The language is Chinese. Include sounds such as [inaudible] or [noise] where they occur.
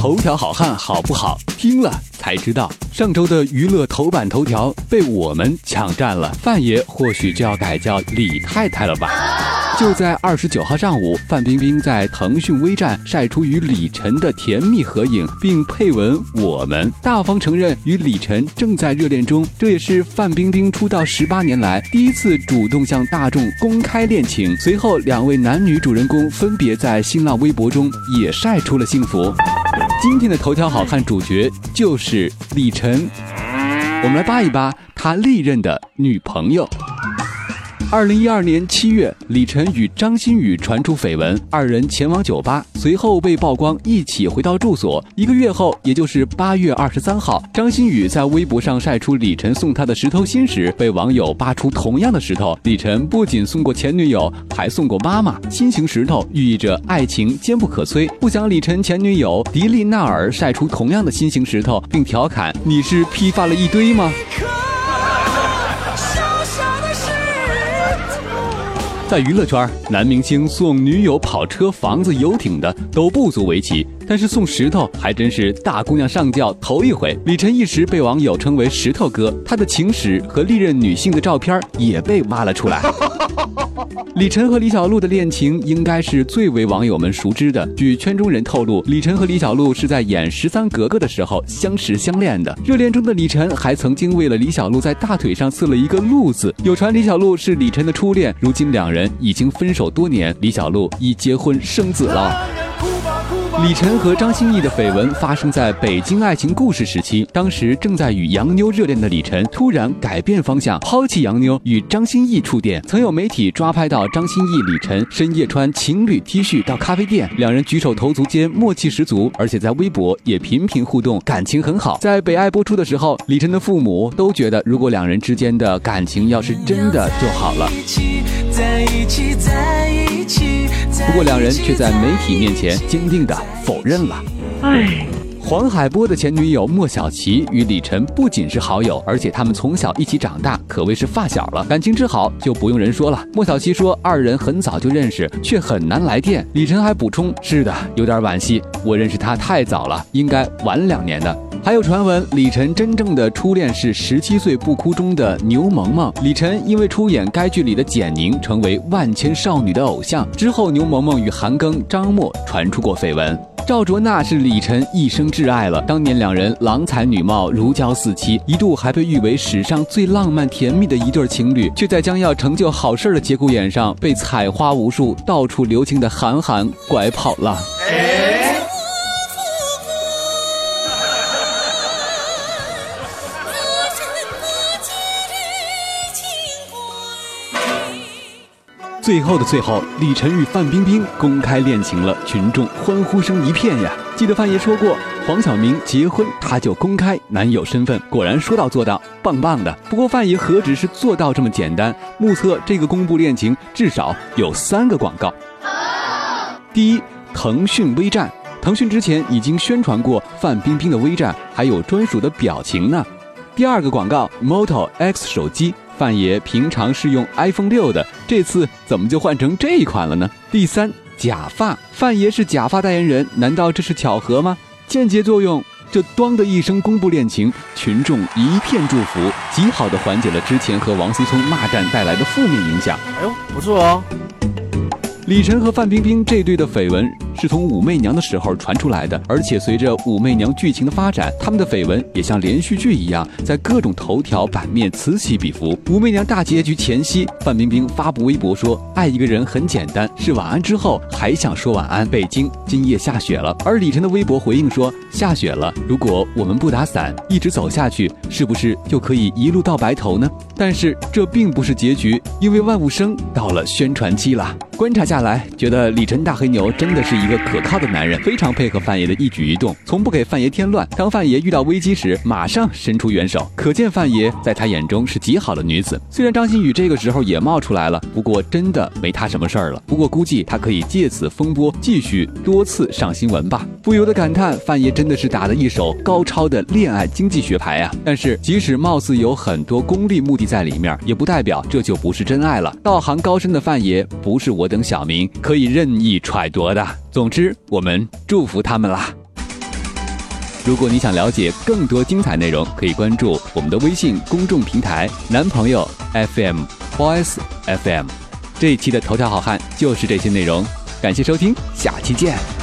头条好汉好不好？听了才知道。上周的娱乐头版头条被我们抢占了，范爷或许就要改叫李太太了吧？就在二十九号上午，范冰冰在腾讯微站晒出与李晨的甜蜜合影，并配文“我们”，大方承认与李晨正在热恋中。这也是范冰冰出道十八年来第一次主动向大众公开恋情。随后，两位男女主人公分别在新浪微博中也晒出了幸福。今天的头条好汉主角就是李晨，我们来扒一扒他历任的女朋友。二零一二年七月，李晨与张馨予传出绯闻，二人前往酒吧，随后被曝光一起回到住所。一个月后，也就是八月二十三号，张馨予在微博上晒出李晨送她的石头心时，被网友扒出同样的石头。李晨不仅送过前女友，还送过妈妈。心形石头寓意着爱情坚不可摧。不想李晨前女友迪丽娜尔晒出同样的心形石头，并调侃：“你是批发了一堆吗？” [laughs] 在娱乐圈，男明星送女友跑车、房子、游艇的都不足为奇。但是送石头还真是大姑娘上轿头一回。李晨一时被网友称为“石头哥”，他的情史和历任女性的照片也被挖了出来。[laughs] 李晨和李小璐的恋情应该是最为网友们熟知的。据圈中人透露，李晨和李小璐是在演《十三格格》的时候相识相恋的。热恋中的李晨还曾经为了李小璐在大腿上刺了一个“璐”字。有传李小璐是李晨的初恋，如今两人已经分手多年，李小璐已结婚生子了。李晨和张歆艺的绯闻发生在北京爱情故事时期，当时正在与洋妞热恋的李晨突然改变方向，抛弃洋妞与张歆艺触电。曾有媒体抓拍到张歆艺、李晨深夜穿情侣 T 恤到咖啡店，两人举手投足间默契十足，而且在微博也频频互动，感情很好。在北爱播出的时候，李晨的父母都觉得，如果两人之间的感情要是真的就好了。不过两人却在媒体面前坚定的否认了。唉，黄海波的前女友莫小琪与李晨不仅是好友，而且他们从小一起长大，可谓是发小了。感情之好就不用人说了。莫小琪说二人很早就认识，却很难来电。李晨还补充：是的，有点惋惜，我认识他太早了，应该晚两年的。还有传闻，李晨真正的初恋是十七岁不哭中的牛萌萌。李晨因为出演该剧里的简宁，成为万千少女的偶像。之后，牛萌萌与韩庚、张默传出过绯闻。赵卓娜是李晨一生挚爱了，当年两人郎才女貌，如胶似漆，一度还被誉为史上最浪漫甜蜜的一对情侣，却在将要成就好事的节骨眼上，被采花无数、到处留情的韩寒拐跑了。最后的最后，李晨与范冰冰公开恋情了，群众欢呼声一片呀！记得范爷说过，黄晓明结婚他就公开男友身份，果然说到做到，棒棒的。不过范爷何止是做到这么简单？目测这个公布恋情至少有三个广告。第一，腾讯微站，腾讯之前已经宣传过范冰冰的微站，还有专属的表情呢。第二个广告，Moto X 手机。范爷平常是用 iPhone 六的，这次怎么就换成这一款了呢？第三，假发，范爷是假发代言人，难道这是巧合吗？间接作用，这咣的一声公布恋情，群众一片祝福，极好的缓解了之前和王思聪骂战带来的负面影响。哎呦，不错哦。李晨和范冰冰这对的绯闻。是从武媚娘的时候传出来的，而且随着武媚娘剧情的发展，他们的绯闻也像连续剧一样，在各种头条版面此起彼伏。武媚娘大结局前夕，范冰冰发布微博说：“爱一个人很简单，是晚安之后还想说晚安。”北京今夜下雪了，而李晨的微博回应说：“下雪了，如果我们不打伞，一直走下去，是不是就可以一路到白头呢？”但是这并不是结局，因为万物生到了宣传期了。观察下来，觉得李晨大黑牛真的是一个可靠的男人，非常配合范爷的一举一动，从不给范爷添乱。当范爷遇到危机时，马上伸出援手，可见范爷在他眼中是极好的女子。虽然张馨予这个时候也冒出来了，不过真的没他什么事儿了。不过估计他可以借此风波继续多次上新闻吧。不由得感叹，范爷真的是打了一手高超的恋爱经济学牌啊！但是即使貌似有很多功利目的在里面，也不代表这就不是真爱了。道行高深的范爷，不是我。等小民可以任意揣度的。总之，我们祝福他们啦。如果你想了解更多精彩内容，可以关注我们的微信公众平台“男朋友 FM Boys FM”。这一期的头条好汉就是这些内容，感谢收听，下期见。